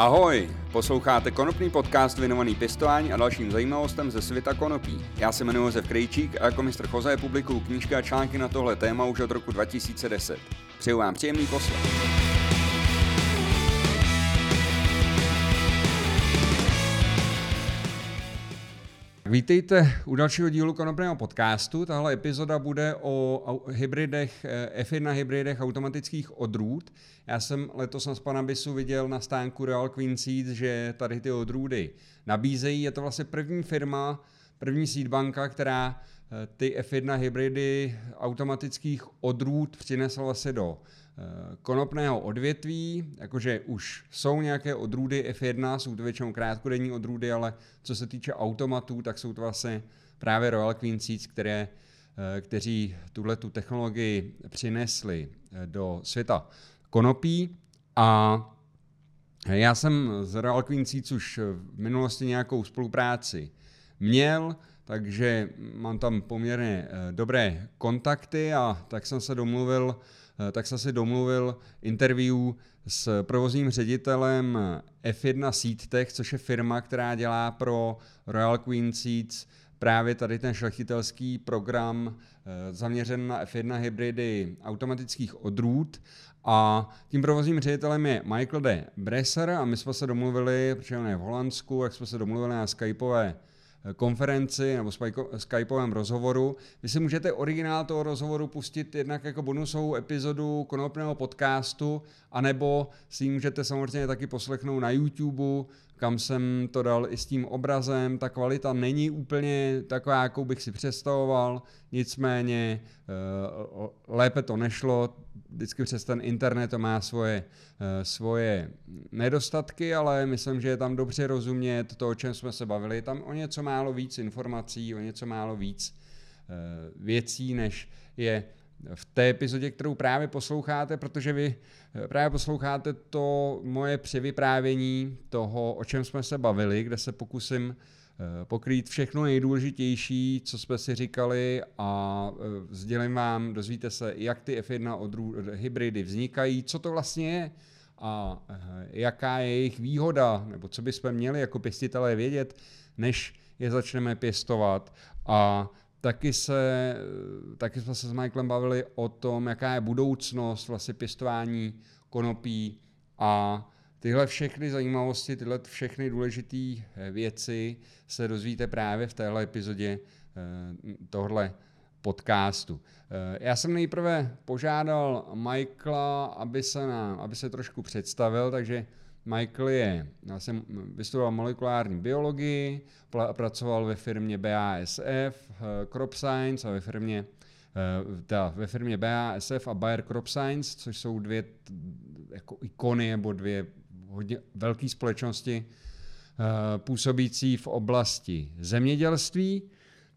Ahoj, posloucháte konopný podcast věnovaný pěstování a dalším zajímavostem ze světa konopí. Já se jmenuji Josef Krejčík a jako mistr Choze publikuju knížky a články na tohle téma už od roku 2010. Přeju vám příjemný poslech. Vítejte u dalšího dílu konopného podcastu. Tahle epizoda bude o hybridech, eh, F1 hybridech automatických odrůd. Já jsem letos na Spanabisu viděl na stánku Real Queen Seeds, že tady ty odrůdy nabízejí. Je to vlastně první firma, první seedbanka, která eh, ty F1 hybridy automatických odrůd přinesla vlastně do konopného odvětví, jakože už jsou nějaké odrůdy F1, jsou to většinou krátkodenní odrůdy, ale co se týče automatů, tak jsou to vlastně právě Royal Queen Seeds, které, eh, kteří tuhle tu technologii přinesli eh, do světa konopí. A já jsem s Royal Queen Seeds už v minulosti nějakou spolupráci měl, takže mám tam poměrně dobré kontakty a tak jsem se domluvil Eh, tak jsem si domluvil interview s provozním ředitelem F1 Seedtech, což je firma, která dělá pro Royal Queen Seeds právě tady ten šlechtitelský program eh, zaměřen na F1 hybridy automatických odrůd. A tím provozním ředitelem je Michael de Bresser a my jsme se domluvili, protože on je v Holandsku, jak jsme se domluvili na Skypeové konferenci nebo skypovém rozhovoru. Vy si můžete originál toho rozhovoru pustit jednak jako bonusovou epizodu konopného podcastu, anebo si ji můžete samozřejmě taky poslechnout na YouTube, kam jsem to dal i s tím obrazem. Ta kvalita není úplně taková, jakou bych si představoval, nicméně eh, lépe to nešlo, vždycky přes ten internet to má svoje, eh, svoje nedostatky, ale myslím, že je tam dobře rozumět to, o čem jsme se bavili. Je tam o něco málo víc informací, o něco málo víc eh, věcí, než je v té epizodě, kterou právě posloucháte, protože vy eh, právě posloucháte to moje převyprávění toho, o čem jsme se bavili, kde se pokusím Eh, pokrýt všechno nejdůležitější, co jsme si říkali a eh, sdělím vám, dozvíte se, jak ty F1 odrů, hybridy vznikají, co to vlastně je a jaká je jejich výhoda, nebo co bychom měli jako pěstitelé vědět, než je začneme pěstovat. A taky, se, taky jsme se s Michaelem bavili o tom, jaká je budoucnost vlastně pěstování konopí a Tyhle všechny zajímavosti, tyhle všechny důležité věci se dozvíte právě v téhle epizodě eh, tohle podcastu. Eh, já jsem nejprve požádal Michaela, aby se, nám, aby se trošku představil, takže Michael je, já jsem vystudoval molekulární biologii, pracoval ve firmě BASF, Crop Science a ve firmě ta, ve firmě BASF a Bayer Crop Science, což jsou dvě jako ikony nebo dvě hodně velké společnosti eh, působící v oblasti zemědělství.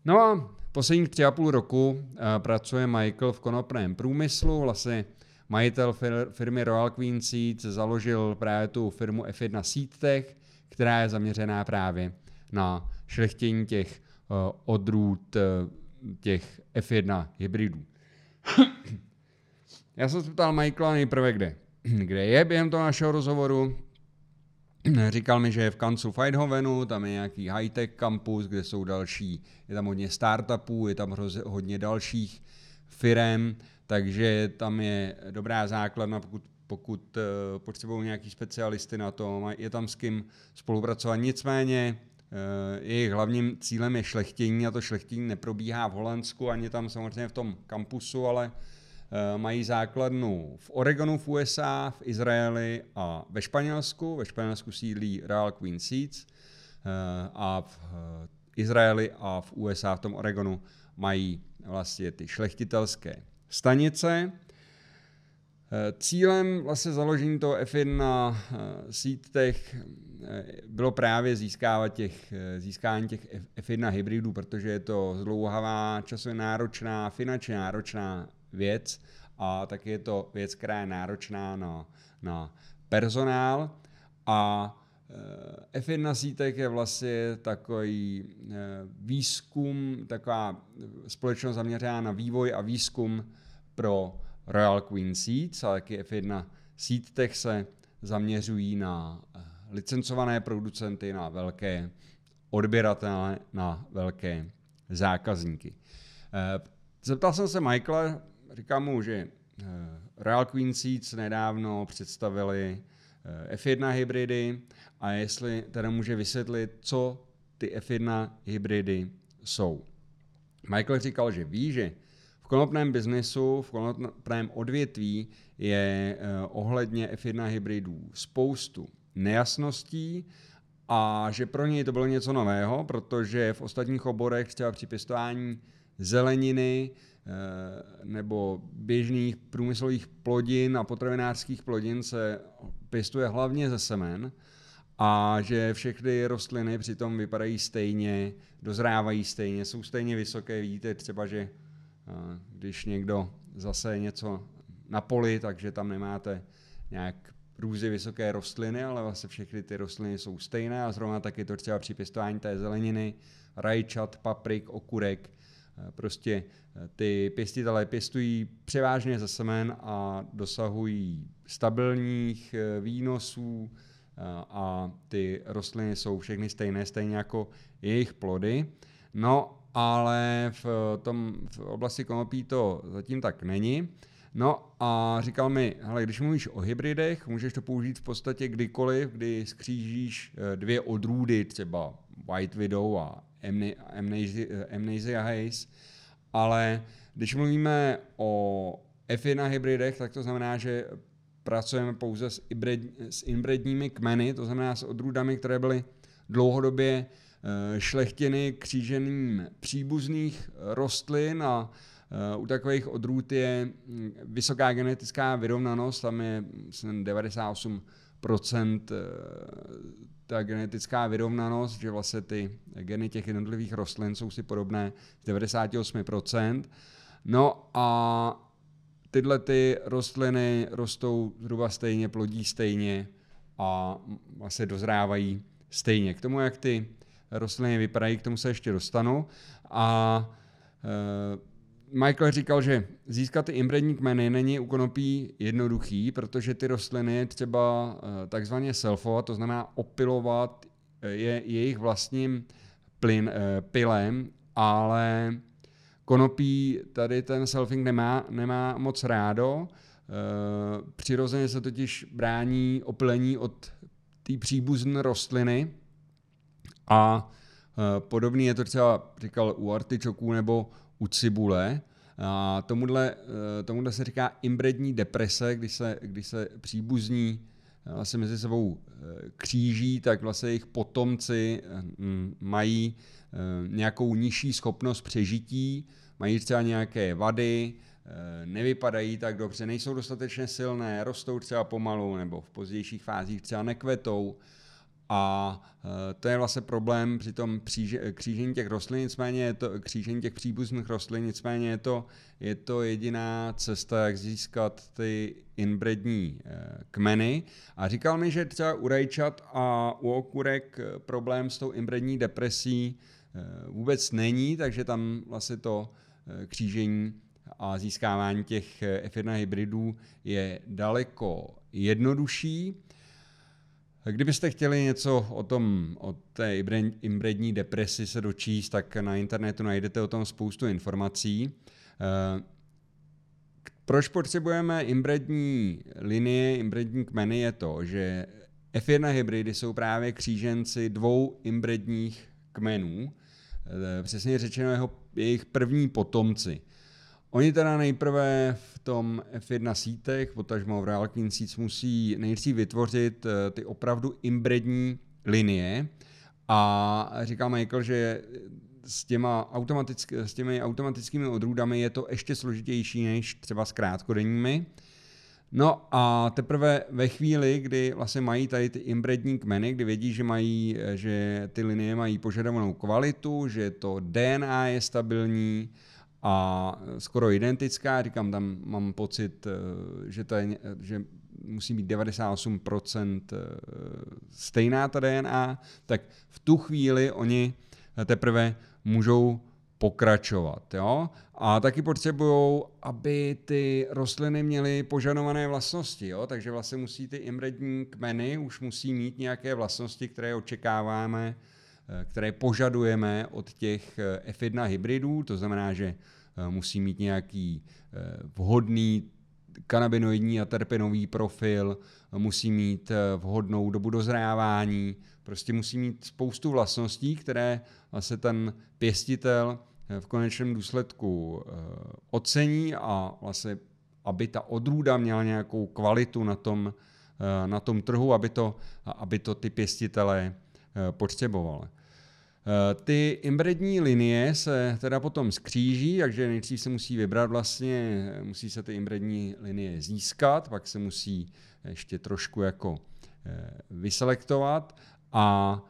No a posledních tři a půl roku eh, pracuje Michael v konopném průmyslu, vlastně majitel firmy Royal Queen Seeds založil právě tu firmu F1 Seedtech, která je zaměřená právě na šlechtění těch eh, odrůd těch F1 hybridů. Já jsem se ptal Michaela nejprve kde. kde je během toho našeho rozhovoru. Říkal mi, že je v kancu v Eindhovenu, tam je nějaký high-tech kampus, kde jsou další, je tam hodně startupů, je tam hodně dalších firm, takže tam je dobrá základna, pokud, pokud uh, potřebují nějaký specialisty na to, je tam s kým spolupracovat. Nicméně uh, jejich hlavním cílem je šlechtění a to šlechtění neprobíhá v Holandsku, ani tam samozřejmě v tom kampusu, ale Eh, mají základnu v Oregonu v USA, v Izraeli a ve Španělsku. Ve Španělsku sídlí Real Queen Seeds eh, a v eh, Izraeli a v USA v tom Oregonu mají vlastně ty šlechtitelské stanice. Cílem vlastně založení toho F1 na sítech bylo právě získávat těch, získání těch F1 hybridů, protože je to zdlouhavá, časově náročná, finančně náročná věc a taky je to věc, která je náročná na, na personál a eh, F1 sítek je vlastně takový eh, výzkum, taková společnost zaměřená na vývoj a výzkum pro Royal Queen Seeds, ale taky F1 Seedtech se zaměřují na eh, licencované producenty, na velké odběratele, na velké zákazníky. Eh, zeptal jsem se Michaela, říkám mu, že eh, Real Queen Seeds nedávno představili F1 hybridy a jestli teda může vysvětlit, co ty F1 hybridy jsou. Michael říkal, že ví, že v konopném biznesu, v konopném odvětví je eh, ohledně F1 hybridů spoustu nejasností a že pro něj to bylo něco nového, protože v ostatních oborech, třeba při pěstování zeleniny eh, nebo běžných průmyslových plodin a potravinářských plodin se pěstuje hlavně ze semen a že všechny rostliny přitom vypadají stejně, dozrávají stejně, jsou stejně vysoké. Vidíte třeba, že když někdo zase něco na poli, takže tam nemáte nějak různě vysoké rostliny, ale vlastně všechny ty rostliny jsou stejné a zrovna taky to třeba při pěstování té zeleniny, rajčat, paprik, okurek, prostě ty pěstitelé pěstují převážně ze semen a dosahují stabilních e, výnosů, a ty rostliny jsou všechny stejné, stejně jako jejich plody. No, ale v, tom, v oblasti konopí to zatím tak není. No a říkal mi, hele, když mluvíš o hybridech, můžeš to použít v podstatě kdykoliv, kdy skřížíš eh, dvě odrůdy, třeba White Widow a Amnesia Haze, ale když mluvíme o F1 hybridech, tak to znamená, že pracujeme pouze s, ibred, s inbredními kmeny, to znamená s odrůdami, které byly dlouhodobě eh, šlechtěny kříženým příbuzných rostlin a eh, u takových odrůd je hm, vysoká genetická vyrovnanost, tam je 98% eh, ta genetická vyrovnanost, že vlastně ty geny těch jednotlivých rostlin jsou si podobné z 98%. No a tyhle ty rostliny rostou zhruba stejně, plodí stejně a vlastně dozrávají stejně. K tomu, jak ty rostliny vypadají, k tomu se ještě dostanu. A e, Michael říkal, že získat ty imbrední kmeny není u konopí jednoduchý, protože ty rostliny třeba e, takzvaně selfovat, to znamená opilovat je jejich vlastním plyn, e, pilem, ale Konopí tady ten selfing nemá, nemá moc rádo, přirozeně se totiž brání opilení od té příbuzné rostliny a e, podobný je to třeba, říkal, u artičoků nebo u cibule. A tomuhle, e, tomuhle se říká imbrední deprese, když se, když se příbuzní vlastně mezi sebou kříží, tak vlastně jejich potomci mají nějakou nižší schopnost přežití, mají třeba nějaké vady, eh, nevypadají tak dobře, nejsou dostatečně silné, rostou třeba pomalu nebo v pozdějších fázích třeba nekvetou. A eh, to je vlastně problém při tom křížení těch rostlin, nicméně je to křížení těch příbuzných rostlin, nicméně je to, je to jediná cesta, jak získat ty inbrední eh, kmeny. A říkal mi, že třeba u rajčat a u okurek problém s tou inbrední depresí vůbec není, takže tam vlastně to Eh, křížení a získávání těch eh, F1 hybridů je daleko jednodušší. Kdybyste chtěli něco o tom, o té imbrední depresi se dočíst, tak na internetu najdete o tom spoustu informací. Eh, proč potřebujeme imbrední linie, imbrední kmeny je to, že F1 hybridy jsou právě kříženci dvou imbredních kmenů, přesně řečeno jeho jejich první potomci. Oni teda nejprve v tom F1 sítech, potažmo v Real Clean Seeds, musí nejdřív vytvořit eh, ty opravdu imbrední linie a říká Michael, že s, těma automatick, s těmi automatickými odrůdami je to ještě složitější než třeba s krátkodenními. No a teprve ve chvíli, kdy vlastně mají tady ty imbrední kmeny, kdy vědí, že, mají, že ty linie mají požadovanou kvalitu, že to DNA je stabilní a skoro identická, říkám, tam mám pocit, eh, že, to je, že musí být 98% eh, stejná ta DNA, tak v tu chvíli oni teprve můžou pokračovat. Jo? A taky potřebují, aby ty rostliny měly požadované vlastnosti. Jo? Takže vlastně musí ty imrední kmeny už musí mít nějaké vlastnosti, které očekáváme, eh, které požadujeme od těch F1 hybridů. To znamená, že musí mít nějaký vhodný kanabinoidní a terpenový profil, musí mít vhodnou dobu dozrávání, prostě musí mít spoustu vlastností, které vlastně ten pěstitel eh, v konečném důsledku eh, ocení a vlastně, aby ta odrůda měla nějakou kvalitu na tom, eh, na tom trhu, aby to, aby to ty pěstitelé potřebovali. Ty imbrední linie se teda potom skříží, takže nejdřív se musí vybrat vlastně, musí se ty imbrední linie získat, pak se musí ještě trošku jako vyselektovat a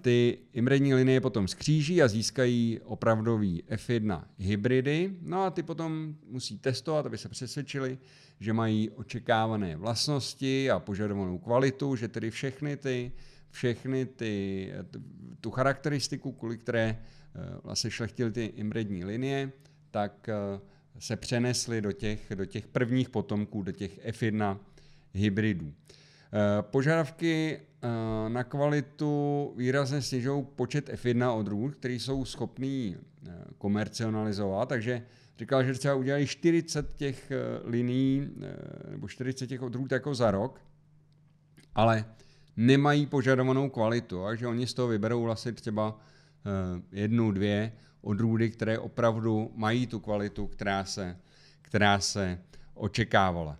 ty imrední linie potom skříží a získají opravdový F1 hybridy. No a ty potom musí testovat, aby se přesvědčili, že mají očekávané vlastnosti a požadovanou kvalitu, že tedy všechny ty, všechny ty, tu charakteristiku, kvůli které e, vlastně šlechtily ty imrední linie, tak e, se přenesly do těch, do těch prvních potomků, do těch F1 hybridů. Požadavky Eh, na kvalitu výrazně snižují počet F1 odrůd, který jsou schopný eh, komercionalizovat, takže říkal, že třeba udělají 40 těch eh, liní nebo 40 těch odrůd jako za rok, ale nemají požadovanou kvalitu, takže oni z toho vyberou vlastně třeba jednu, dvě odrůdy, které opravdu mají tu kvalitu, která se, která se očekávala.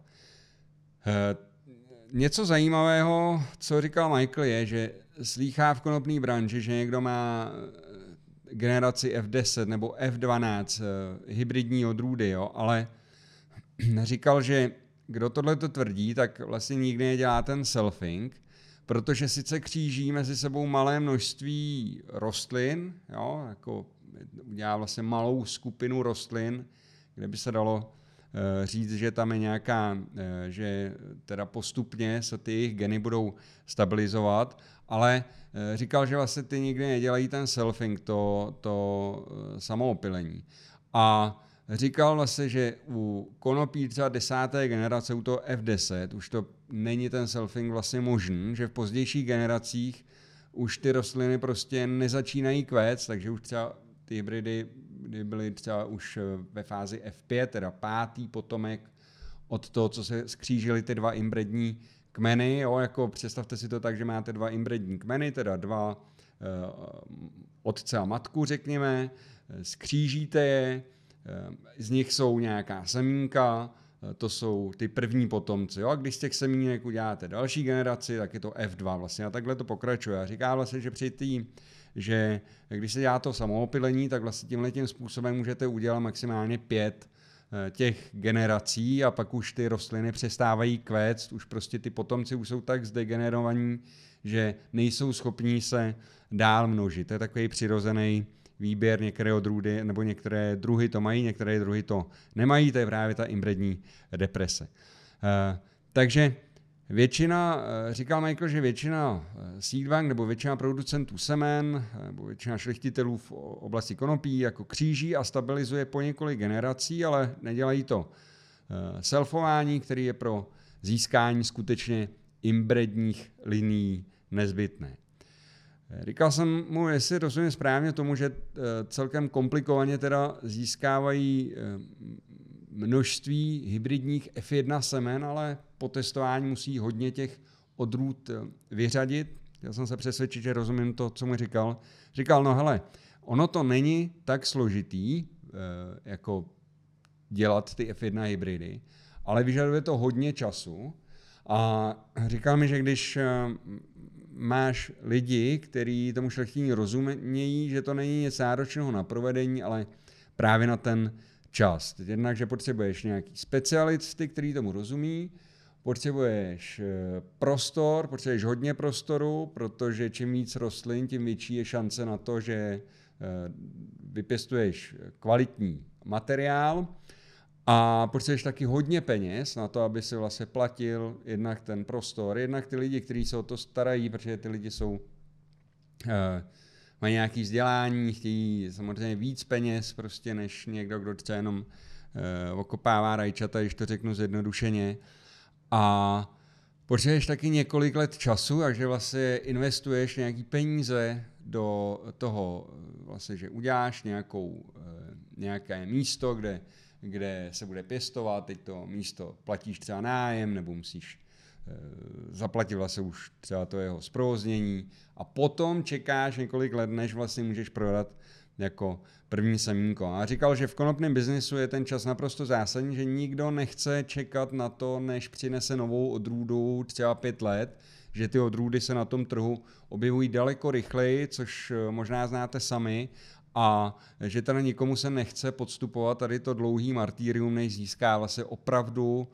Něco zajímavého, co říkal Michael, je, že slýchá v konopné branži, že někdo má eh, generaci F10 nebo F12 eh, hybridní odrůdy, jo, ale říkal, že kdo tohle to tvrdí, tak vlastně nikdy nedělá ten selfing, protože sice kříží mezi sebou malé množství rostlin, jo, jako udělá vlastně malou skupinu rostlin, kde by se dalo Eh, říct, že tam je nějaká, eh, že teda postupně se ty jejich geny budou stabilizovat, ale eh, říkal, že vlastně ty nikdy nedělají ten selfing, to, to samoopilení. A říkal vlastně, že u konopí třeba desáté generace, u toho F10, už to není ten selfing vlastně možný, že v pozdějších generacích už ty rostliny prostě nezačínají kvést, takže už třeba ty hybridy kdy byly třeba už eh, ve fázi F5, teda pátý potomek od toho, co se skřížily ty dva imbrední kmeny, jo, jako představte si to tak, že máte dva imbrední kmeny, teda dva uh, otce a matku, řekněme, eh, skřížíte je, z nich jsou nějaká semínka, uh, to jsou ty první potomci. Jo? A když z těch semínek uděláte další generaci, tak je to F2 vlastně a takhle to pokračuje. A říká vlastně, že při té že když se dělá to samoopilení, tak vlastně tímhle tím způsobem můžete udělat maximálně pět eh, těch generací a pak už ty rostliny přestávají kvést, už prostě ty potomci už jsou tak zdegenerovaní, že nejsou schopní se dál množit. To je takový přirozený výběr, některé odrůdy, nebo některé druhy to mají, některé druhy to nemají, to je právě ta imbrední deprese. Uh, takže Většina, eh, říkal Michael, že většina eh, seedbank nebo většina producentů semen eh, nebo většina šlechtitelů v oblasti konopí jako kříží a stabilizuje po několik generací, ale nedělají to selfování, který je pro získání skutečně imbredních liní nezbytné. Říkal jsem mu, jestli rozumím správně tomu, že celkem komplikovaně teda získávají množství hybridních F1 semen, ale po testování musí hodně těch odrůd eh, vyřadit. Já jsem se přesvědčit, že rozumím to, co mu říkal. Říkal, no hele, ono to není tak složitý, eh, jako dělat ty F1 hybridy, ale vyžaduje to hodně času. A říkal mi, že když eh, máš lidi, kteří tomu šlechtění rozumějí, že to není nic náročného na provedení, ale právě na ten čas. Jednak, že potřebuješ nějaký specialisty, který tomu rozumí, potřebuješ eh, prostor, potřebuješ hodně prostoru, protože čím víc rostlin, tím větší je šance na to, že eh, vypěstuješ kvalitní materiál a potřebuješ taky hodně peněz na to, aby si vlastně platil jednak ten prostor, jednak ty lidi, kteří se o to starají, protože ty lidi jsou eh, mají nějaký vzdělání, chtějí samozřejmě víc peněz prostě než někdo, kdo třeba jenom uh, okopává rajčata, když to řeknu zjednodušeně. A potřebuješ taky několik let času, takže vlastně investuješ nějaký peníze do toho, vlastně, že uděláš nějakou, uh, nějaké místo, kde, kde se bude pěstovat, teď to místo platíš třeba nájem, nebo musíš Eh, zaplatila se už třeba to jeho zprovoznění a potom čekáš několik let, než vlastně můžeš prodat jako první semínko. A říkal, že v konopném biznesu je ten čas naprosto zásadní, že nikdo nechce čekat na to, než přinese novou odrůdu třeba pět let, že ty odrůdy se na tom trhu objevují daleko rychleji, což eh, možná znáte sami, a že teda nikomu se nechce podstupovat tady to dlouhý martýrium, než získá vlastně opravdu,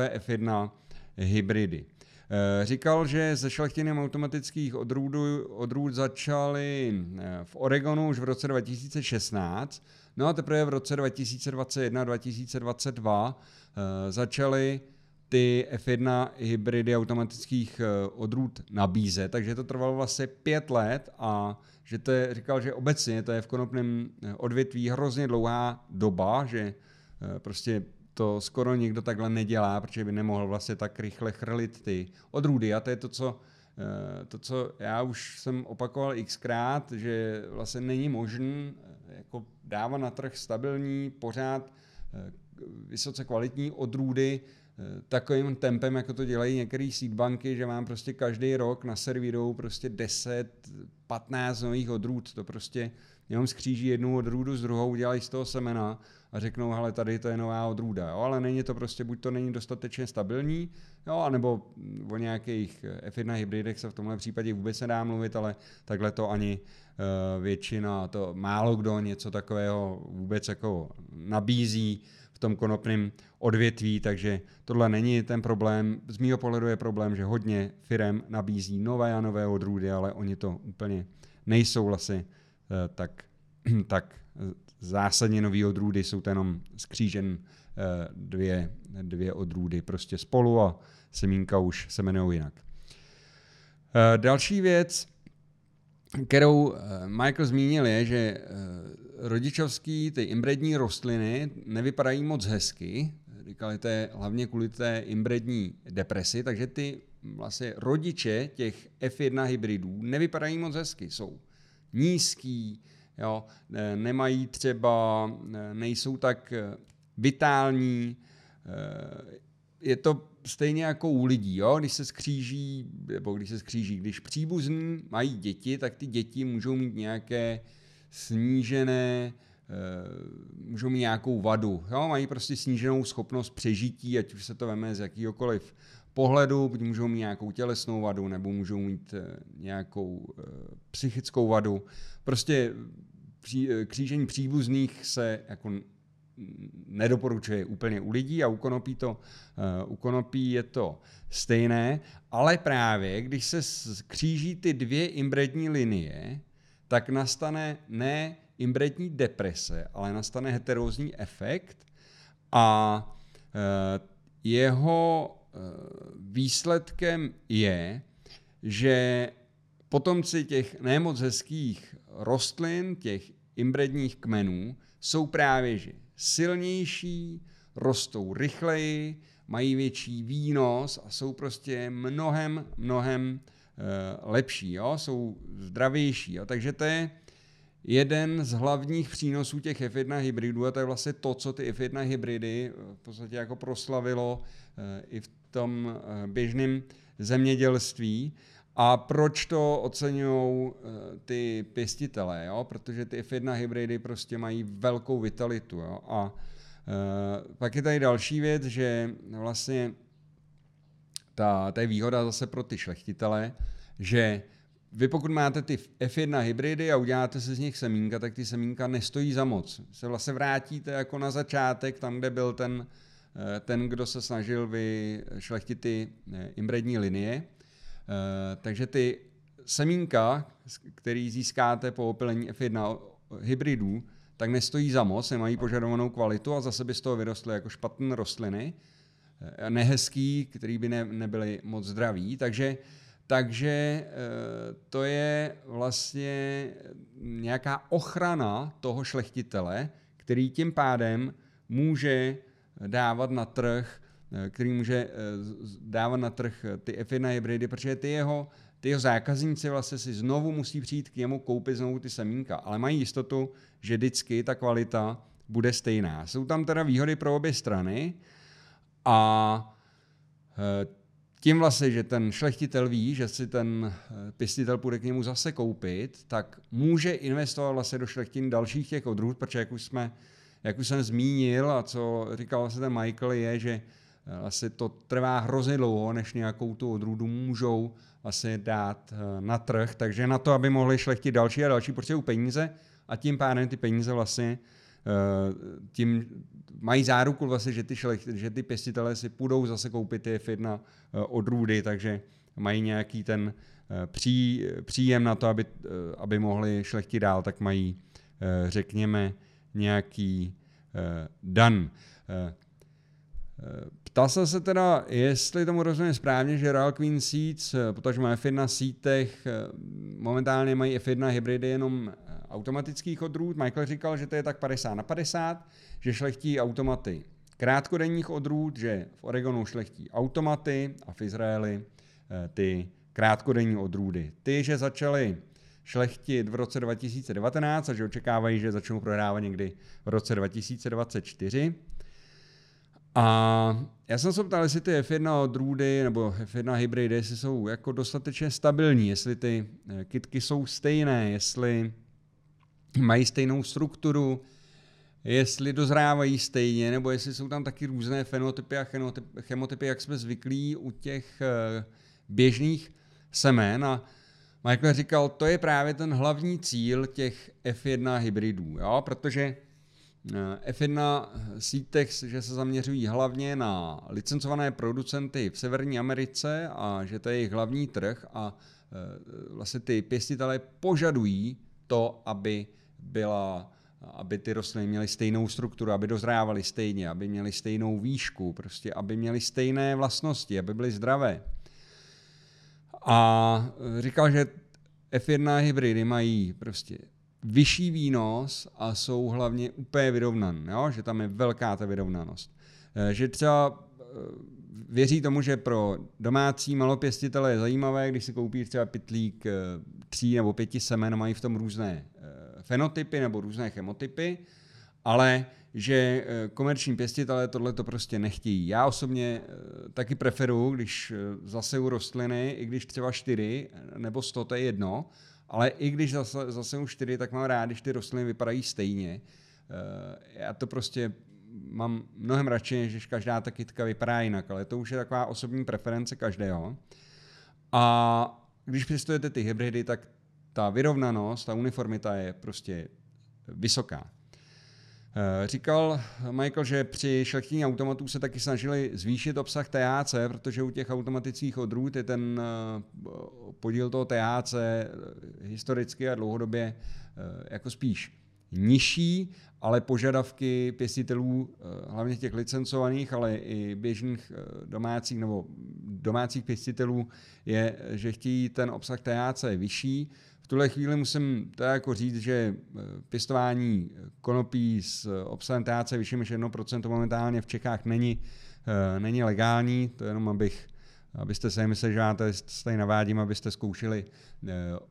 je F1 hybridy. Eh, říkal, že se šlechtinem automatických odrůdů, odrůd začaly eh, v Oregonu už v roce 2016, no a teprve v roce 2021-2022 eh, začaly ty F1 hybridy automatických odrůd nabízet, takže to trvalo vlastně pět let a že to je, říkal, že obecně to je v konopném odvětví hrozně dlouhá doba, že prostě to skoro nikdo takhle nedělá, protože by nemohl vlastně tak rychle chrlit ty odrůdy. A to je to, co, eh, to, co já už jsem opakoval xkrát, že vlastně není možné eh, jako dávat na trh stabilní, pořád eh, vysoce kvalitní odrůdy takovým tempem, jako to dělají některé seedbanky, že mám prostě každý rok na servíru prostě 10, 15 nových odrůd. To prostě jenom skříží jednu odrůdu s druhou, dělají z toho semena a řeknou, hele, tady to je nová odrůda, jo, ale není to prostě, buď to není dostatečně stabilní, jo, anebo o nějakých F1 hybridech se v tomhle případě vůbec nedá mluvit, ale takhle to ani uh, většina, to málo kdo něco takového vůbec jako nabízí v tom konopném odvětví, takže tohle není ten problém. Z mýho pohledu je problém, že hodně firm nabízí nové a nové odrůdy, ale oni to úplně nejsou vlastně uh, tak, tak zásadně nový odrůdy, jsou to jenom skřížen eh, dvě, dvě odrůdy prostě spolu a semínka už se jmenují jinak. Eh, další věc, kterou eh, Michael zmínil, je, že rodičovský, ty imbrední rostliny nevypadají moc hezky. Říkali to je hlavně kvůli té imbrední depresi, takže ty vlastně rodiče těch F1 hybridů nevypadají moc hezky. Jsou nízký, jo, nemají třeba, nejsou tak eh, vitální, eh, je to stejně jako u lidí, jo? když se skříží, nebo když se skříží, když příbuzní mají děti, tak ty děti můžou mít nějaké snížené, eh, můžou mít nějakou vadu, jo? mají prostě sníženou schopnost přežití, ať už se to veme z jakýhokoliv pohledu, můžou mít nějakou tělesnou vadu, nebo můžou mít nějakou psychickou vadu. Prostě eh, křížení příbuzných se jako nedoporučuje úplně u lidí a u konopí, to, uh, u konopí je to stejné, ale právě když se kříží ty dvě imbrední linie, tak nastane ne imbrední deprese, ale nastane heterózní efekt a uh, jeho uh, výsledkem je, že potomci těch nemoc hezkých rostlin, těch imbredních kmenů, jsou právě že silnější, rostou rychleji, mají větší výnos a jsou prostě mnohem, mnohem uh, lepší, jo? jsou zdravější. Jo? Takže to je jeden z hlavních přínosů těch F1 hybridů a to je vlastně to, co ty F1 hybridy eh, v podstatě jako proslavilo uh, i v tom běžném zemědělství. A proč to oceňují eh, ty pěstitelé? Jo? Protože ty F1 hybridy prostě mají velkou vitalitu. Jo? A uh, pak je tady další věc, že vlastně ta, ta je výhoda zase pro ty šlechtitele, že vy pokud máte ty F1 hybridy a uděláte se z nich semínka, tak ty semínka nestojí za moc. Se vlastně vrátíte jako na začátek, tam, kde byl ten, eh, ten kdo se snažil vyšlechtit ty imbrední linie, takže ty semínka, který získáte po opilení F1 hybridů, tak nestojí za moc, nemají požadovanou kvalitu a zase by z toho vyrostly jako špatné rostliny, eh, nehezký, který by ne, nebyly moc zdraví. Takže takže to je vlastně nějaká ochrana toho šlechtitele, který tím pádem může dávat na trh, který může dávat na trh ty F1 hybridy, protože ty jeho ty jeho zákazníci vlastně si znovu musí přijít k němu koupit znovu ty semínka, ale mají jistotu, že vždycky ta kvalita bude stejná. Jsou tam teda výhody pro obě strany a tím vlastně, že ten šlechtitel ví, že si ten pěstitel půjde k němu zase koupit, tak může investovat vlastně do šlechtin dalších těch odrůd, protože jak už, jsme, jak už jsem zmínil a co říkal vlastně ten Michael, je, že e, vlastně to trvá hrozně dlouho, než nějakou tu odrůdu můžou asi dát eh, na trh, takže na to, aby mohli šlechtit další a další, potřebují peníze. A tím pádem ty peníze vlastně eh, tím mají záruku vlastně, že ty, šlech, že ty pěstitelé si půjdou zase koupit ty F1 eh, odrůdy, takže mají nějaký ten pří, příjem na to, aby, aby mohli šlechtit dál, tak mají, řekněme, nějaký dan. Ptal jsem se teda, jestli tomu rozumím správně, že Real Queen Seeds, eh, protože má F1 na sítech, eh, momentálně mají F1 hybridy jenom eh, automatických odrůd. Michael říkal, že to je tak 50 na 50, že šlechtí automaty krátkodenních odrůd, že v Oregonu šlechtí automaty a v Izraeli ty krátkodenní odrůdy. Ty, že začaly šlechtit v roce 2019 a že očekávají, že začnou prodávat někdy v roce 2024. A já jsem se ptal, jestli ty F1 odrůdy nebo F1 hybridy jestli jsou jako dostatečně stabilní, jestli ty eh, kitky jsou stejné, jestli mají stejnou strukturu, jestli dozrávají stejně, nebo jestli jsou tam taky různé fenotypy a chemotypy, jak jsme zvyklí u těch eh, běžných semen. A Michael říkal, to je právě ten hlavní cíl těch F1 hybridů, jo? protože F1 sítech, že se zaměřují hlavně na licencované producenty v Severní Americe a že to je jejich hlavní trh a eh, vlastně ty pěstitelé požadují to, aby byla aby ty rostliny měly stejnou strukturu, aby dozrávaly stejně, aby měly stejnou výšku, prostě aby měly stejné vlastnosti, aby byly zdravé. A říkal, že F1 hybridy mají prostě vyšší výnos a jsou hlavně úplně vyrovnaný, jo? že tam je velká ta vyrovnanost. Eh, že třeba eh, věří tomu, že pro domácí malopěstitele je zajímavé, když si koupí třeba pytlík eh, tří nebo pěti semen, mají v tom různé fenotypy nebo různé chemotypy, ale že komerční pěstitelé tohle to prostě nechtějí. Já osobně taky preferuji, když zaseju rostliny, i když třeba čtyři nebo sto, to je jedno, ale i když zase, zase už čtyři, tak mám rád, když ty rostliny vypadají stejně. Eh, já to prostě mám mnohem radši, než každá ta kytka vypadá jinak, ale to už je taková osobní preference každého. A když pěstujete ty hybridy, tak ta vyrovnanost, ta uniformita je prostě vysoká. Eh, říkal Michael, že při šlechtění automatů se taky snažili zvýšit obsah THC, protože u těch automatických odrůd je ten eh, podíl toho THC eh, historicky a dlouhodobě jako spíš nižší, ale požadavky pěstitelů, hlavně těch licencovaných, ale i běžných domácích nebo domácích pěstitelů, je, že chtějí ten obsah THC vyšší, tuhle chvíli musím to jako říct, že eh, pěstování konopí s obsahem THC vyšším než 1% momentálně v Čechách není, není legální, to jenom abych abyste se mysleli, že já tady navádím, abyste zkoušeli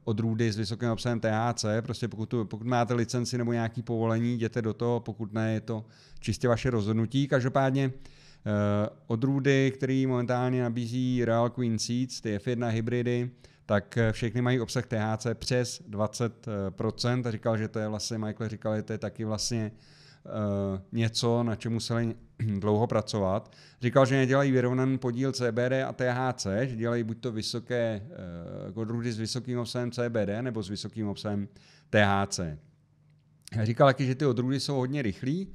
odrůdy s vysokým obsahem THC, prostě pokud, tu, pokud máte licenci nebo nějaký povolení, jděte do toho, pokud ne, je to čistě vaše rozhodnutí. Každopádně odrůdy, které momentálně nabízí Real Queen Seeds, ty F1 hybridy, tak eh, všechny mají obsah THC přes 20% a říkal, že to je vlastně, Michael říkal, že to je taky vlastně uh, něco, na čem museli dlouho pracovat. Říkal, že nedělají vyrovnaný podíl CBD a THC, že dělají buď to vysoké uh, odrůdy s vysokým obsahem CBD nebo s vysokým obsahem THC. Říkal taky, že ty odrůdy jsou hodně rychlý,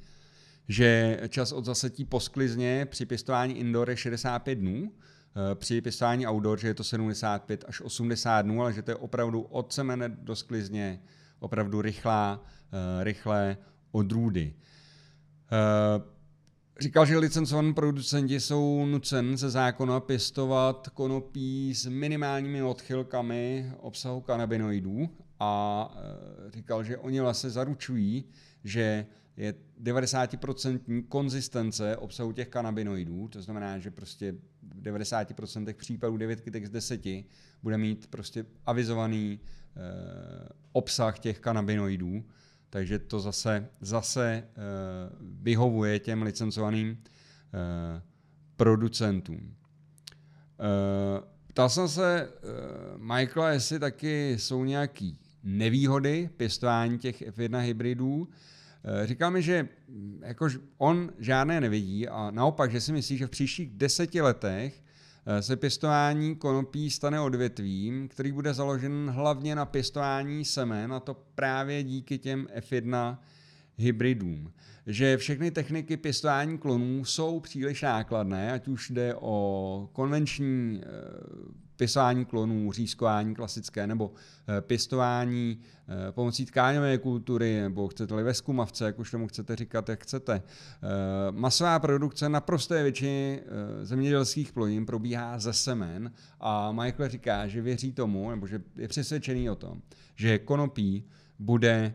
že čas od zasetí po sklizně při pěstování indoor je 65 dnů, Eh, při pěstování outdoor, že je to 75 až 80 dnů, ale že to je opravdu od semene do sklizně opravdu rychlá, eh, rychlé odrůdy. Říkal, že licencovaní producenti jsou nucen ze zákona pěstovat konopí s minimálními odchylkami obsahu kanabinoidů a e, říkal, že oni vlastně zaručují, že je 90% konzistence obsahu těch kanabinoidů, to znamená, že prostě v 90% případů 9 kytek z 10 bude mít prostě avizovaný e, obsah těch kanabinoidů, takže to zase, zase e, vyhovuje těm licencovaným e, producentům. E, ptal jsem se Michaela, jestli taky jsou nějaký nevýhody pěstování těch F1 hybridů. Eh, říká mi, že hm, jako on žádné nevidí a naopak, že si myslí, že v příštích deseti letech eh, se pěstování konopí stane odvětvím, který bude založen hlavně na pěstování semen a to právě díky těm F1 hybridům. Že všechny techniky pěstování klonů jsou příliš nákladné, ať už jde o konvenční eh, pěstování klonů, řízkování klasické, nebo eh, pěstování eh, pomocí tkáňové kultury, nebo chcete-li ve skumavce, jak už tomu chcete říkat, jak chcete. Masová produkce naprosté většiny zemědělských plodin probíhá ze semen a Michael říká, že věří tomu, nebo že je přesvědčený o tom, že konopí bude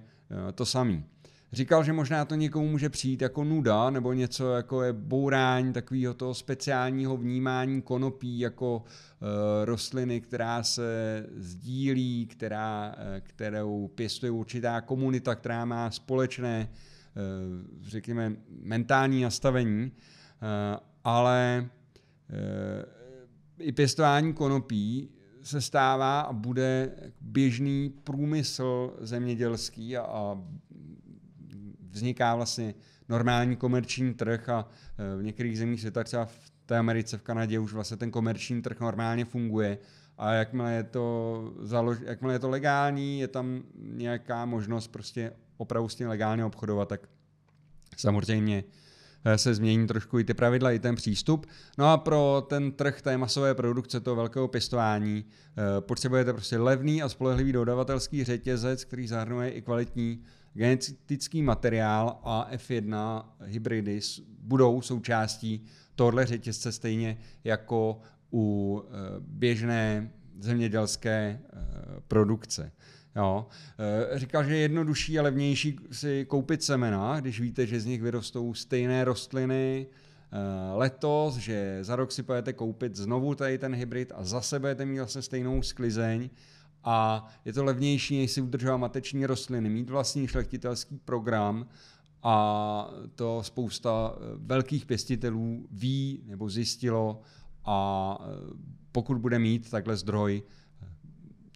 to samý. Říkal, že možná to někomu může přijít jako nuda, nebo něco jako je bourání takového toho speciálního vnímání konopí jako e, rostliny, která se sdílí, která, e, kterou pěstuje určitá komunita, která má společné, e, řekněme, mentální nastavení, e, ale e, i pěstování konopí se stává a bude běžný průmysl zemědělský a, a vzniká vlastně normální komerční trh a e, v některých zemích světa, třeba v té Americe, v Kanadě už vlastně ten komerční trh normálně funguje a jakmile je to, založ, jakmile je to legální, je tam nějaká možnost prostě opravdu s tím legálně obchodovat, tak samozřejmě e, se změní trošku i ty pravidla, i ten přístup. No a pro ten trh té masové produkce, toho velkého pěstování, e, potřebujete prostě levný a spolehlivý dodavatelský řetězec, který zahrnuje i kvalitní genetický materiál a F1 hybridy budou součástí tohle řetězce stejně jako u eh, běžné zemědělské eh, produkce. Jo. Eh, říkal, že je jednodušší a levnější si koupit semena, když víte, že z nich vyrostou stejné rostliny letos, že za rok si budete koupit znovu tady ten hybrid a zase budete mít zase stejnou sklizeň a je to levnější, než si udržovat mateční rostliny, mít vlastní šlechtitelský program a to spousta eh, velkých pěstitelů ví nebo zjistilo a eh, pokud bude mít takhle zdroj eh,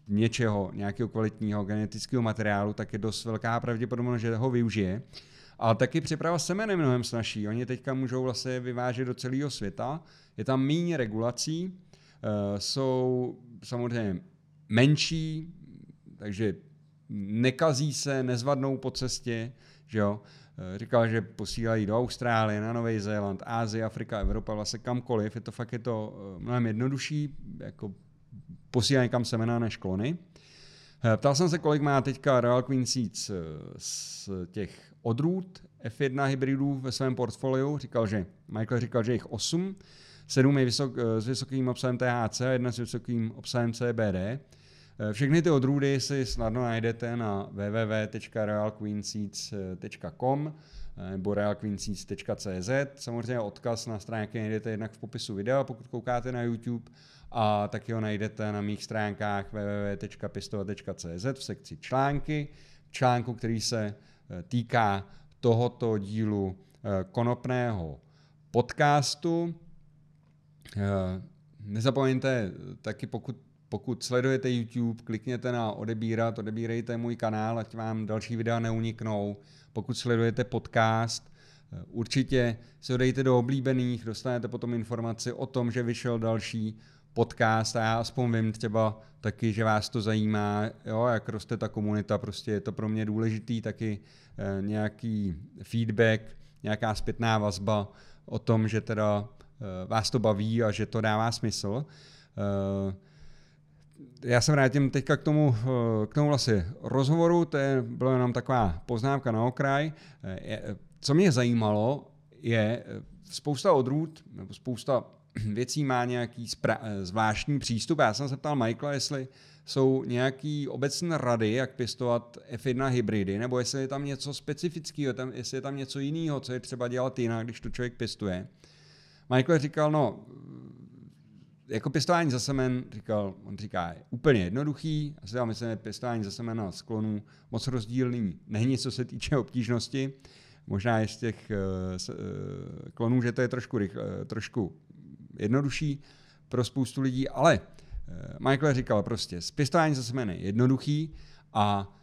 něčeho, nějakého kvalitního genetického materiálu, tak je dost velká pravděpodobnost, že ho využije. A taky přeprava semen je mnohem snažší. Oni teďka můžou vlastně vyvážet do celého světa. Je tam méně regulací, jsou samozřejmě menší, takže nekazí se, nezvadnou po cestě, že jo. Eh, říkal, že posílají do Austrálie, na Nový Zéland, Ázie, Afrika, Evropa, vlastně kamkoliv. Je to fakt je to eh, mnohem jednodušší, jako posílají kam semena než klony. Eh, ptal jsem se, kolik má teďka Royal Queen Seeds z těch odrůd F1 hybridů ve svém portfoliu. Říkal, že Michael říkal, že jich 8. 7 je vysok, s vysokým obsahem THC a jedna s vysokým obsahem CBD. Eh, všechny ty odrůdy si snadno najdete na www.realqueenseeds.com eh, nebo realqueenseeds.cz. Samozřejmě odkaz na stránky najdete jednak v popisu videa, pokud koukáte na YouTube, a taky ho najdete na mých stránkách www.pistova.cz v sekci články, článku, který se eh, týká tohoto dílu konopného podcastu. Nezapomeňte taky, pokud pokud sledujete YouTube, klikněte na odebírat, odebírejte můj kanál, ať vám další videa neuniknou. Pokud sledujete podcast, eh, určitě se dejte do oblíbených, dostanete potom informaci o tom, že vyšel další podcast a já aspoň vím třeba taky, že vás to zajímá, jo, jak roste ta komunita, prostě je to pro mě důležitý, taky e, nějaký feedback, nějaká zpětná vazba o tom, že teda e, vás to baví a že to dává smysl. Já se vrátím teďka k tomu, eh, k tomu vlastně rozhovoru, to je, byla jenom taková poznámka na okraj. Eh, co mě zajímalo, je, eh, spousta odrůd, nebo spousta věcí má nějaký zvláštní přístup. Já jsem se ptal Michaela, jestli jsou nějaký obecné rady, jak pěstovat F1 hybridy, nebo jestli je tam něco specifického, tam, jestli je tam něco jiného, co je třeba dělat jinak, když to člověk pěstuje. Michael říkal, no, jako pěstování za semen, říkal, on říká, je úplně jednoduchý, asi já myslím, že pěstování za semena sklonů moc rozdílný. Není, co se týče obtížnosti, možná je z těch uh, klonů, že to je trošku, uh, trošku jednodušší pro spoustu lidí, ale Eh, Michael říkal prostě, pěstování za semeny je jednoduchý a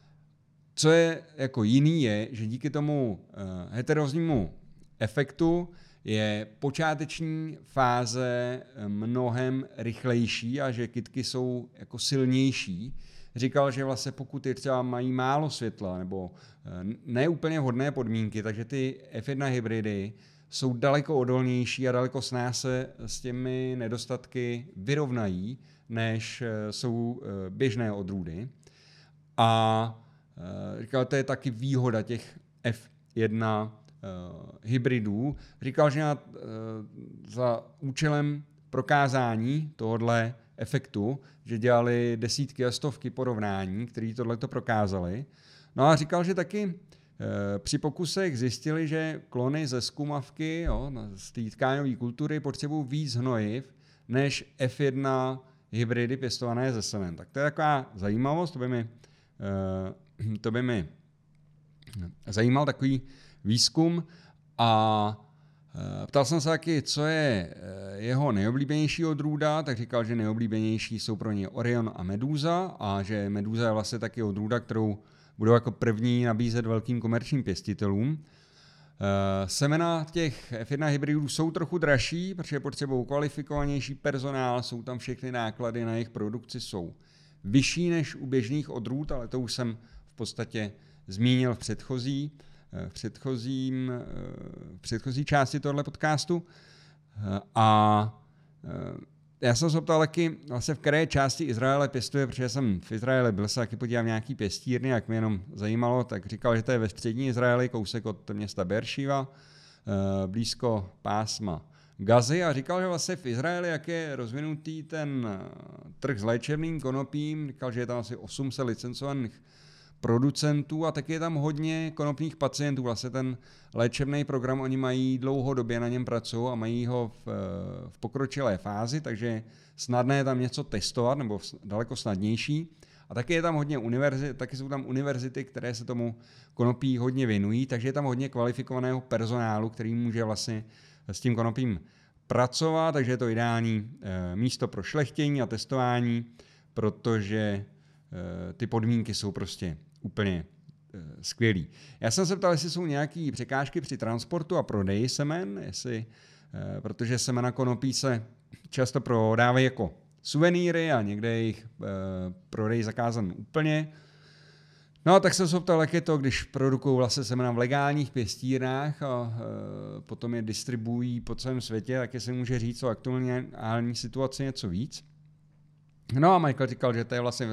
co je jako jiný je, že díky tomu uh, heteroznímu efektu je počáteční fáze eh, mnohem rychlejší a že kitky jsou jako silnější. Říkal, že vlastně pokud je třeba mají málo světla nebo neúplně vhodné podmínky, takže ty F1 hybridy jsou daleko odolnější a daleko snáze s těmi nedostatky vyrovnají, než eh, jsou eh, běžné odrůdy. A eh, říkal, to je taky výhoda těch F1 hybridů. Říkal, že za účelem prokázání tohohle efektu, že dělali desítky a stovky porovnání, které tohle to prokázali. No a říkal, že taky při pokusech zjistili, že klony ze skumavky, jo, z té tkáňové kultury potřebují víc hnojiv než F1 hybridy pěstované ze semen. Tak to je taková zajímavost, to by mi, eh, to by mi zajímal takový výzkum a eh, Ptal jsem se taky, co je eh, jeho nejoblíbenější odrůda, tak říkal, že nejoblíbenější jsou pro ně Orion a Meduza a že Meduza je vlastně taky odrůda, kterou budou jako první nabízet velkým komerčním pěstitelům. Eh, semena těch F1 hybridů jsou trochu dražší, protože potřebují kvalifikovanější personál, jsou tam všechny náklady na jejich produkci, jsou vyšší než u běžných odrůd, ale to už jsem v podstatě zmínil v předchozí, v předchozím, eh, v předchozí části tohle podcastu. A já jsem se ptal taky, vlastně v které části Izraele pěstuje, protože jsem v Izraeli byl se taky podívat nějaký pěstírny, jak mě jenom zajímalo, tak říkal, že to je ve střední Izraeli, kousek od města Beršíva, eh, blízko pásma Gazy a říkal, že vlastně v Izraeli, jak je rozvinutý ten eh, trh s léčebným konopím, říkal, že je tam asi 800 licencovaných producentů a taky je tam hodně konopných pacientů. Vlastně ten léčebný program oni mají dlouhodobě na něm pracují a mají ho v, v pokročilé fázi, takže snadné je tam něco testovat nebo daleko snadnější. A taky je tam hodně univerzit, taky jsou tam univerzity, které se tomu konopí hodně věnují, takže je tam hodně kvalifikovaného personálu, který může vlastně s tím konopím pracovat, takže je to ideální e, místo pro šlechtění a testování, protože e, ty podmínky jsou prostě úplně eh, skvělý. Já jsem se ptal, jestli jsou nějaké překážky při transportu a prodeji semen, jestli, eh, protože semena konopí se často prodávají jako suvenýry a někde je jejich eh, prodej zakázan úplně. No tak jsem se ptal, jak je to, když produkují vlastně semena v legálních pěstírnách a potom je distribuují po celém světě, tak se může říct o aktuální situaci něco víc. No a Michael říkal, že to je vlastně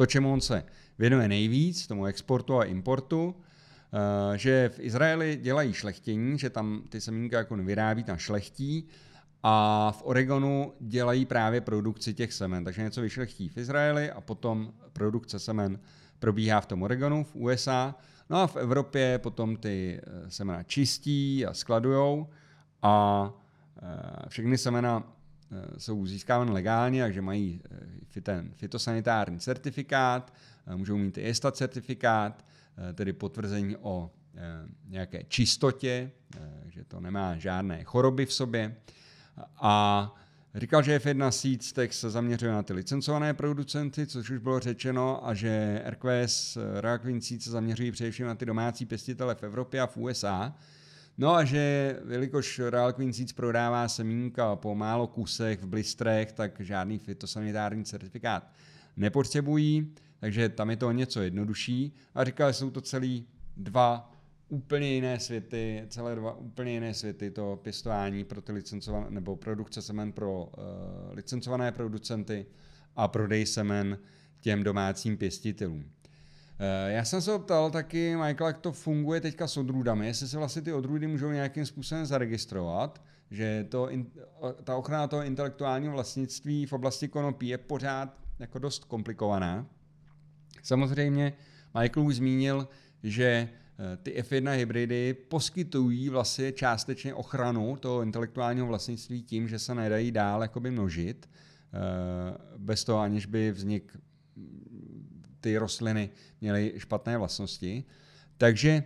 to, čemu on se věnuje nejvíc, tomu exportu a importu, eh, že v Izraeli dělají šlechtění, že tam ty semínka jako vyrábí, tam šlechtí a v Oregonu dělají právě produkci těch semen. Takže něco vyšlechtí v Izraeli a potom produkce semen probíhá v tom Oregonu, v USA. No a v Evropě potom ty eh, semena čistí a skladujou a eh, všechny semena jsou získávány legálně, takže mají ten fitosanitární certifikát, Eh, můžou mít i ESTA certifikát, eh, tedy potvrzení o eh, nějaké čistotě, že to nemá žádné choroby v sobě. A říkal, že F1 Seeds Tech se zaměřuje na ty licencované producenty, což už bylo řečeno, a že RQS Real Seeds se zaměřují především na ty domácí pěstitele v Evropě a v USA. No a že, jelikož Real Queen Seeds prodává semínka po málo kusech v blistrech, tak žádný fitosanitární certifikát nepotřebují takže tam je to něco jednodušší. A říkal, že jsou to celý dva úplně jiné světy, celé dva úplně jiné světy, to pěstování pro ty licencované, nebo produkce semen pro uh, licencované producenty a prodej semen těm domácím pěstitelům. Eh, já jsem se ptal taky, Michael, jak to funguje teďka s odrůdami, jestli se vlastně ty odrůdy můžou nějakým způsobem zaregistrovat, že to, ta ochrana toho intelektuálního vlastnictví v oblasti konopí je pořád jako dost komplikovaná. Samozřejmě Michael už zmínil, že eh, ty F1 hybridy poskytují vlastně částečně ochranu toho intelektuálního vlastnictví tím, že se nedají dál jakoby množit, eh, bez toho aniž by vznik ty rostliny měly špatné vlastnosti. Takže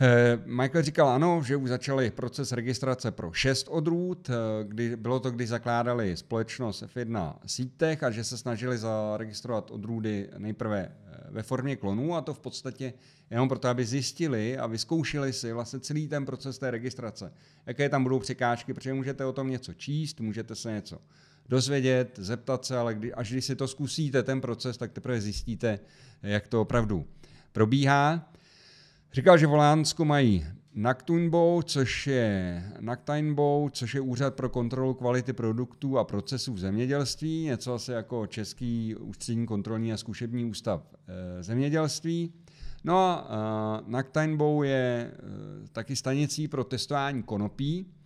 eh, Michael říkal ano, že už začali proces registrace pro šest odrůd, eh, kdy, bylo to, když zakládali společnost F1 Seedtech a že se snažili zaregistrovat odrůdy nejprve eh, ve formě klonů a to v podstatě jenom proto, aby zjistili a vyzkoušeli si vlastně celý ten proces té registrace. Jaké tam budou překážky, protože můžete o tom něco číst, můžete se něco dozvědět, zeptat se, ale kdy, až když si to zkusíte, ten proces, tak teprve zjistíte, jak to opravdu probíhá. Říkal, že v Holandsku mají Naktunbou, což je Naktainbou, což je úřad pro kontrolu kvality produktů a procesů v zemědělství, něco asi jako Český ústřední kontrolní a zkušební ústav e, zemědělství. No a e, Naktainbou je e, taky stanicí pro testování konopí, Eh,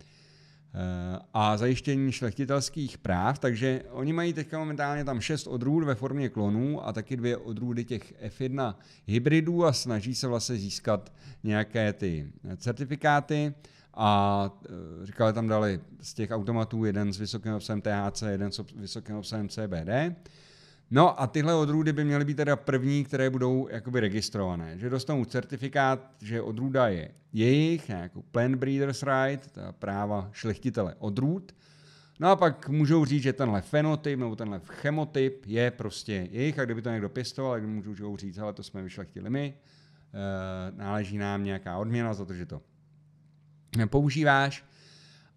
a zajištění šlechtitelských práv, takže oni mají teďka momentálně tam šest odrůd ve formě klonů a taky dvě odrůdy těch F1 hybridů a snaží se vlastně získat nějaké ty certifikáty a eh, říkali tam dali z těch automatů jeden s vysokým obsahem THC, jeden s vysokým obsahem CBD No a tyhle odrůdy by měly být teda první, které budou jakoby registrované, že dostanou certifikát, že odrůda je jejich, jako Plant Breeders Right, ta práva šlechtitele odrůd, No a pak můžou říct, že tenhle fenotyp nebo tenhle chemotyp je prostě jejich a kdyby to někdo pěstoval, tak můžou říct, ale to jsme vyšlechtili my, e, náleží nám nějaká odměna za to, že to používáš.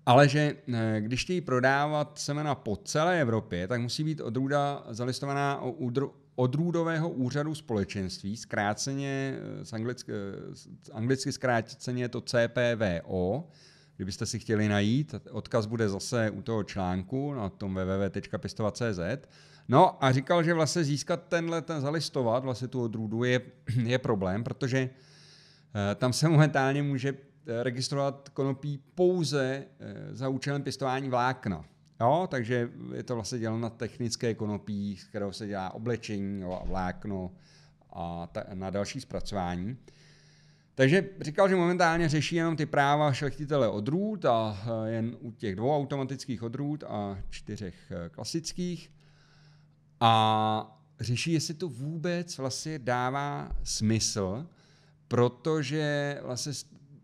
Ale že eh, když chtějí prodávat semena po celé Evropě, tak musí být odrůda zalistovaná odrůdového úřadu společenství, zkráceně, z eh, anglicky, eh, anglicky zkráceně je to CPVO, kdybyste si chtěli najít, odkaz bude zase u toho článku na tom www.pistova.cz. No a říkal, že vlastně získat tenhle, ten zalistovat vlastně tu odrůdu je, je problém, protože tam se momentálně může registrovat konopí pouze eh, za účelem pěstování vlákna. Jo, takže je to vlastně děláno na technické konopí, z kterého se dělá oblečení jo, a vlákno a ta, na další zpracování. Takže říkal, že momentálně řeší jenom ty práva šlechtitele odrůd a eh, jen u těch dvou automatických odrůd a čtyřech klasických. A řeší, jestli to vůbec vlastně dává smysl, protože vlastně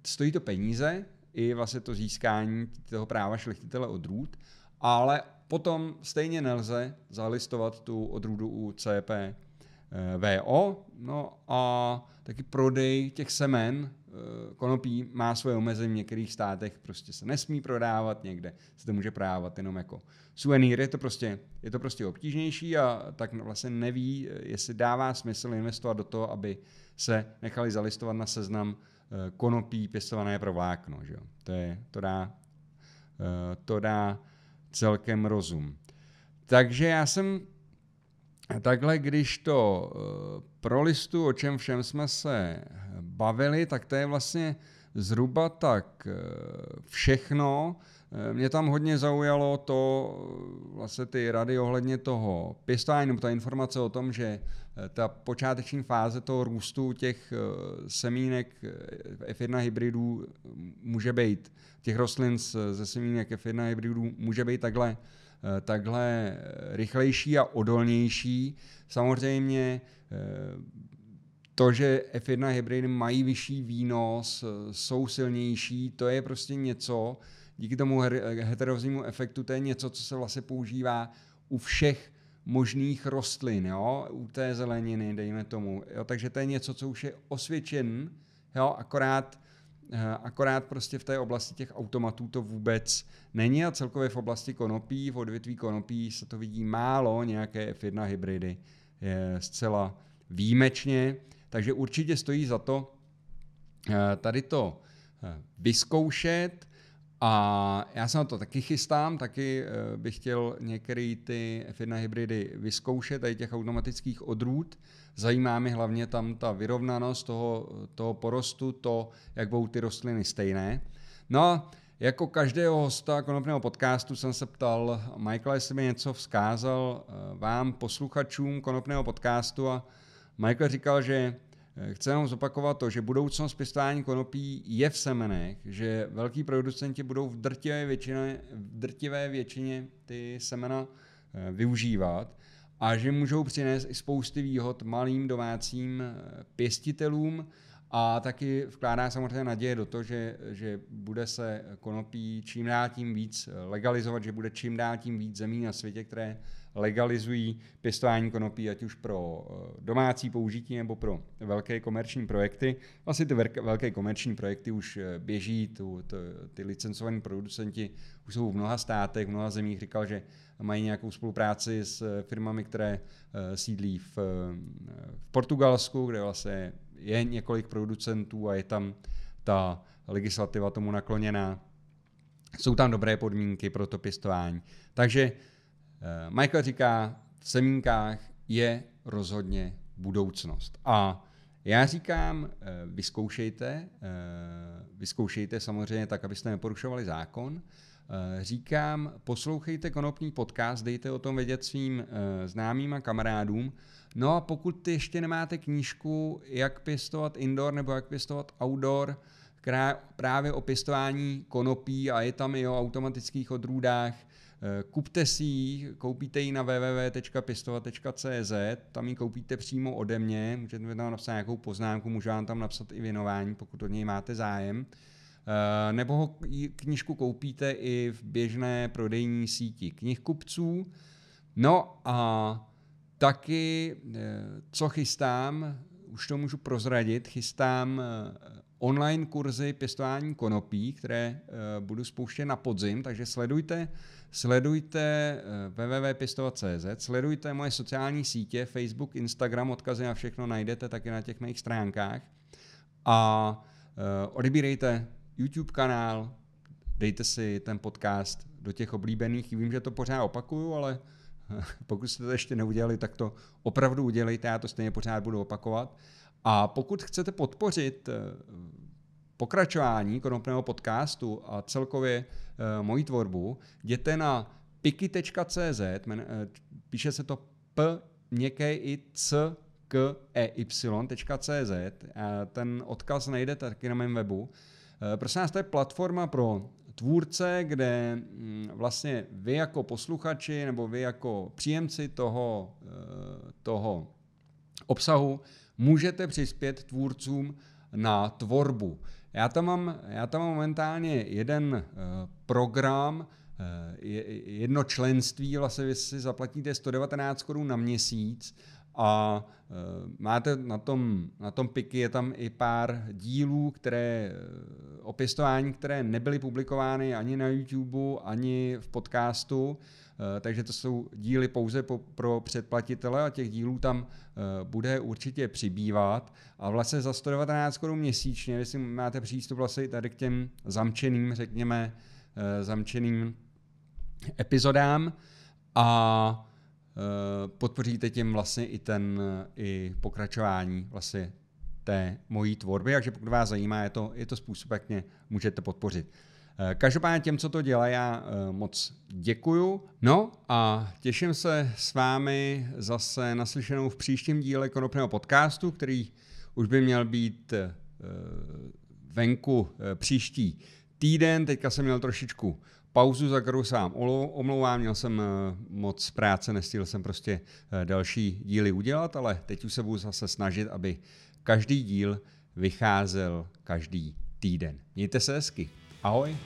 stojí to peníze, i vlastně to získání toho práva šlechtitele odrůd, ale potom stejně nelze zalistovat tu odrůdu u CP eh, VO, no a taky prodej těch semen eh, konopí má svoje omezení v některých státech, prostě se nesmí prodávat, někde se to může prodávat jenom jako suvenýr, je to prostě, je to prostě obtížnější a tak vlastně neví, jestli dává smysl investovat do toho, aby se nechali zalistovat na seznam Eh, konopí pěstované pro vlákno. Že jo? To, je, to, dá, eh, to dá celkem rozum. Takže já jsem takhle, když to eh, pro listu, o čem všem jsme se bavili, tak to je vlastně zhruba tak všechno. Mě tam hodně zaujalo to, vlastně ty rady ohledně toho pěstování, nebo ta informace o tom, že Eh, ta počáteční fáze toho růstu těch eh, semínek eh, F1 hybridů může být, těch rostlin ze semínek F1 hybridů může být takhle, takhle rychlejší a odolnější. Samozřejmě to, že F1 hybridy mají vyšší výnos, jsou silnější, to je prostě něco, díky tomu heteroznímu efektu, to je něco, co se vlastně používá u všech možných rostlin, jo, u té zeleniny, dejme tomu. Jo, takže to je něco, co už je osvědčen, jo, akorát, eh, akorát prostě v té oblasti těch automatů to vůbec není a celkově v oblasti konopí, v odvětví konopí se to vidí málo, nějaké F1 hybridy je zcela výjimečně, takže určitě stojí za to eh, tady to eh, vyzkoušet A já se na to taky chystám, taky eh, bych chtěl některé ty F1 hybridy vyzkoušet, tady těch automatických odrůd. Zajímá mě hlavně tam ta vyrovnanost toho, toho porostu, to, jak budou ty rostliny stejné. No a jako každého hosta konopného podcastu jsem se ptal Michaela, jestli mi něco vzkázal eh, vám, posluchačům konopného podcastu a Michael říkal, že eh, chce jenom zopakovat to, že budoucnost pěstování konopí je v semenech, že velký producenti budou v drtivé většině, v drtivé většině ty semena eh, využívat a že můžou přinést i spousty výhod malým domácím pěstitelům, a taky vkládá samozřejmě naděje do toho, že, že bude se konopí čím dál tím víc legalizovat, že bude čím dál tím víc zemí na světě, které legalizují pěstování konopí, ať už pro eh, domácí použití nebo pro velké komerční projekty. Vlastně ty velké komerční projekty už eh, běží, tu, tu, ty licencovaní producenti už jsou v mnoha státech, v mnoha zemích. Říkal, že mají nějakou spolupráci s eh, firmami, které sídlí v, v Portugalsku, kde vlastně je několik producentů a je tam ta legislativa tomu nakloněná. Jsou tam dobré podmínky pro to pěstování. Takže Michael říká, v semínkách je rozhodně budoucnost. A já říkám, eh, vyzkoušejte, eh, vyzkoušejte samozřejmě tak, abyste neporušovali zákon. Říkám, poslouchejte konopný podcast, dejte o tom vědět svým známým a kamarádům, No a pokud ty ještě nemáte knížku, jak pěstovat indoor nebo jak pěstovat outdoor, právě o pěstování konopí a je tam i o automatických odrůdách, eh, kupte si ji, koupíte ji na www.pěstovat.cz, tam ji koupíte přímo ode mě, můžete tam napsat nějakou poznámku, můžu vám tam napsat i věnování, pokud od něj máte zájem. Eh, nebo ho knížku koupíte i v běžné prodejní síti knihkupců. No a Taky, eh, co chystám, už to můžu prozradit, chystám eh, online kurzy pěstování konopí, které eh, budu spouštět na podzim, takže sledujte, sledujte www.pěstovat.cz, sledujte moje sociální sítě, Facebook, Instagram, odkazy na všechno najdete taky na těch mých stránkách a odebírejte YouTube kanál, dejte si ten podcast do těch oblíbených, vím, že to pořád opakuju, ale Pokud jste to ještě neudělali, tak to opravdu udělejte, já to stejně pořád budu opakovat. A pokud chcete podpořit eh, pokračování konopného podcastu a celkově uh, moji tvorbu, jděte na piki.cz, eh, píše se to p měkké i c k e y.cz. Ten odkaz najdete taky na mém webu. Prosím vás, to je platforma pro tvůrce, kde mm, vlastně vy jako posluchači nebo vy jako příjemci toho, eh, toho obsahu můžete přispět tvůrcům na tvorbu. Já tam mám, já tam mám momentálně jeden eh, program, eh, jedno členství, vlastně vy si zaplatíte 119 korun na měsíc a uh, máte na tom, na tom piky je tam i pár dílů, které uh, o pěstování, které nebyly publikovány ani na YouTube, ani v podcastu, uh, takže to jsou díly pouze po, pro předplatitele a těch dílů tam bude určitě přibývat. A vlastně za 119 korun měsíčně, jestli máte přístup vlastně tady k těm zamčeným, řekněme, zamčeným epizodám a Eh, podpoříte tím vlastně i ten i pokračování vlastně té mojí tvorby, takže pokud vás zajímá, je to, je to způsob, jak mě můžete podpořit. Eh, každopádně těm, co to dělá, já eh, moc děkuju. No a těším se s vámi zase naslyšenou v příštím díle konopného podcastu, který už by měl být venku příští týden. Teďka jsem měl trošičku pauzu, za kterou sám omlouvám, měl jsem eh, moc práce, nestihl jsem prostě eh, další díly udělat, ale teď už se budu zase snažit, aby každý díl vycházel každý týden. Mějte se hezky. Ahoj.